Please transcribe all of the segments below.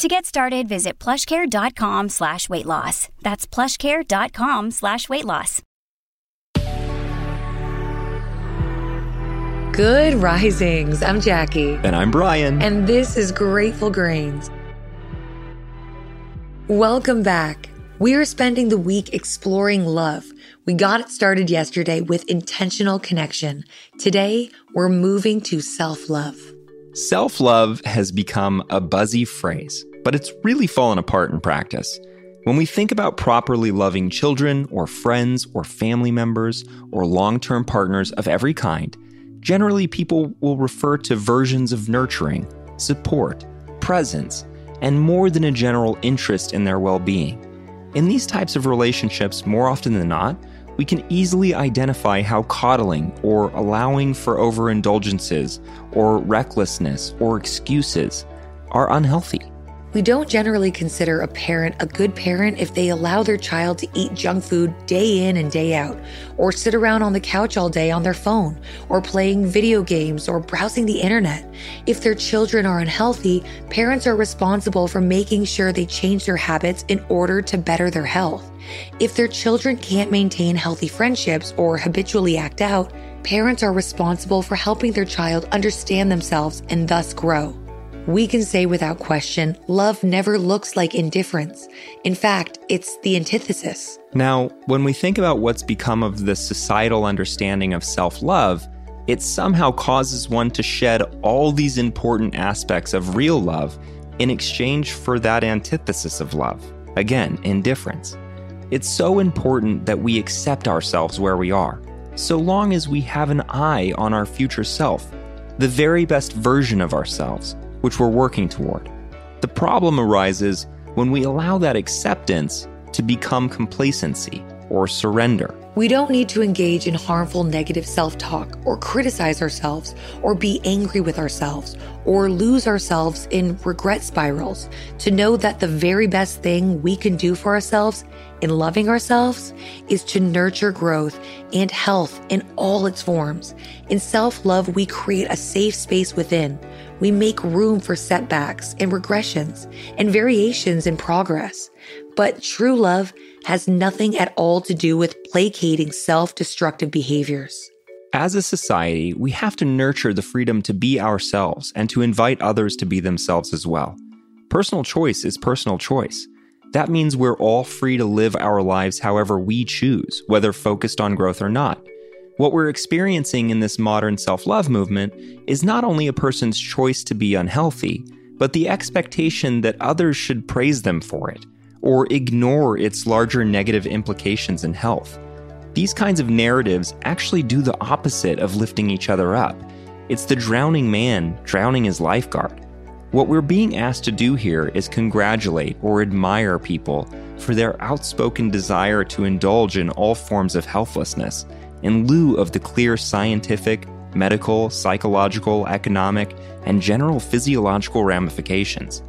To get started, visit plushcare.com slash weight loss. That's plushcare.com slash weight loss. Good risings. I'm Jackie. And I'm Brian. And this is Grateful Grains. Welcome back. We are spending the week exploring love. We got it started yesterday with intentional connection. Today, we're moving to self love. Self love has become a buzzy phrase, but it's really fallen apart in practice. When we think about properly loving children or friends or family members or long term partners of every kind, generally people will refer to versions of nurturing, support, presence, and more than a general interest in their well being. In these types of relationships, more often than not, we can easily identify how coddling or allowing for overindulgences or recklessness or excuses are unhealthy. We don't generally consider a parent a good parent if they allow their child to eat junk food day in and day out, or sit around on the couch all day on their phone, or playing video games or browsing the internet. If their children are unhealthy, parents are responsible for making sure they change their habits in order to better their health. If their children can't maintain healthy friendships or habitually act out, parents are responsible for helping their child understand themselves and thus grow. We can say without question, love never looks like indifference. In fact, it's the antithesis. Now, when we think about what's become of the societal understanding of self love, it somehow causes one to shed all these important aspects of real love in exchange for that antithesis of love. Again, indifference. It's so important that we accept ourselves where we are, so long as we have an eye on our future self, the very best version of ourselves, which we're working toward. The problem arises when we allow that acceptance to become complacency or surrender. We don't need to engage in harmful negative self talk or criticize ourselves or be angry with ourselves or lose ourselves in regret spirals to know that the very best thing we can do for ourselves in loving ourselves is to nurture growth and health in all its forms. In self love, we create a safe space within. We make room for setbacks and regressions and variations in progress. But true love has nothing at all to do with placating self destructive behaviors. As a society, we have to nurture the freedom to be ourselves and to invite others to be themselves as well. Personal choice is personal choice. That means we're all free to live our lives however we choose, whether focused on growth or not. What we're experiencing in this modern self love movement is not only a person's choice to be unhealthy, but the expectation that others should praise them for it or ignore its larger negative implications in health. These kinds of narratives actually do the opposite of lifting each other up. It's the drowning man drowning his lifeguard. What we're being asked to do here is congratulate or admire people for their outspoken desire to indulge in all forms of helplessness in lieu of the clear scientific, medical, psychological, economic, and general physiological ramifications.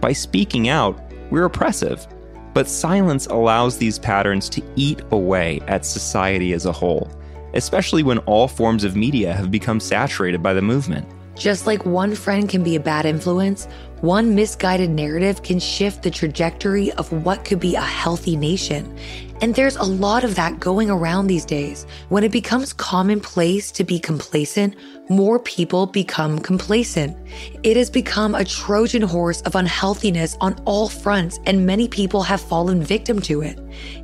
By speaking out, we're oppressive but silence allows these patterns to eat away at society as a whole, especially when all forms of media have become saturated by the movement. Just like one friend can be a bad influence, one misguided narrative can shift the trajectory of what could be a healthy nation. And there's a lot of that going around these days. When it becomes commonplace to be complacent, more people become complacent. It has become a Trojan horse of unhealthiness on all fronts, and many people have fallen victim to it.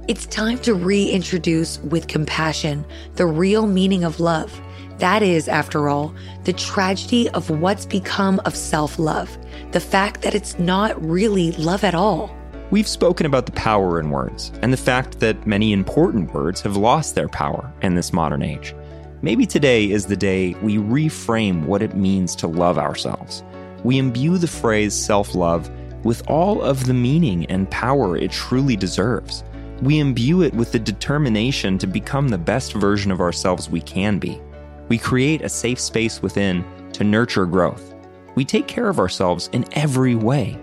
It's time to reintroduce with compassion the real meaning of love. That is, after all, the tragedy of what's become of self love, the fact that it's not really love at all. We've spoken about the power in words and the fact that many important words have lost their power in this modern age. Maybe today is the day we reframe what it means to love ourselves. We imbue the phrase self love with all of the meaning and power it truly deserves. We imbue it with the determination to become the best version of ourselves we can be. We create a safe space within to nurture growth. We take care of ourselves in every way.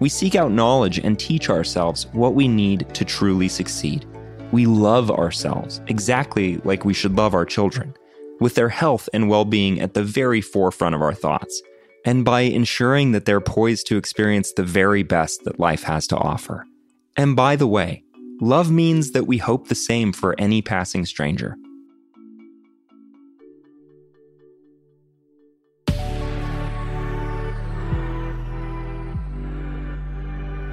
We seek out knowledge and teach ourselves what we need to truly succeed. We love ourselves exactly like we should love our children, with their health and well being at the very forefront of our thoughts, and by ensuring that they're poised to experience the very best that life has to offer. And by the way, love means that we hope the same for any passing stranger.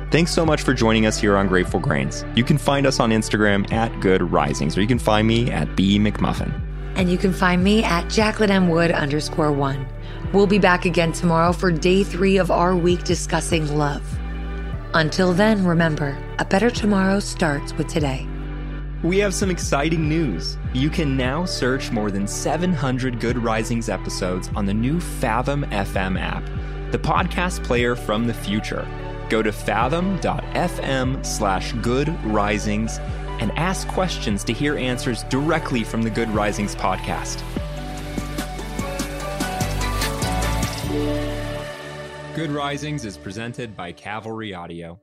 Thanks so much for joining us here on Grateful Grains. You can find us on Instagram at Good Risings, or you can find me at B McMuffin. And you can find me at Jacqueline M. Wood underscore one. We'll be back again tomorrow for day three of our week discussing love. Until then, remember, a better tomorrow starts with today. We have some exciting news. You can now search more than 700 Good Risings episodes on the new Fathom FM app, the podcast player from the future. Go to fathom.fm slash good risings and ask questions to hear answers directly from the Good Risings podcast. Good Risings is presented by Cavalry Audio.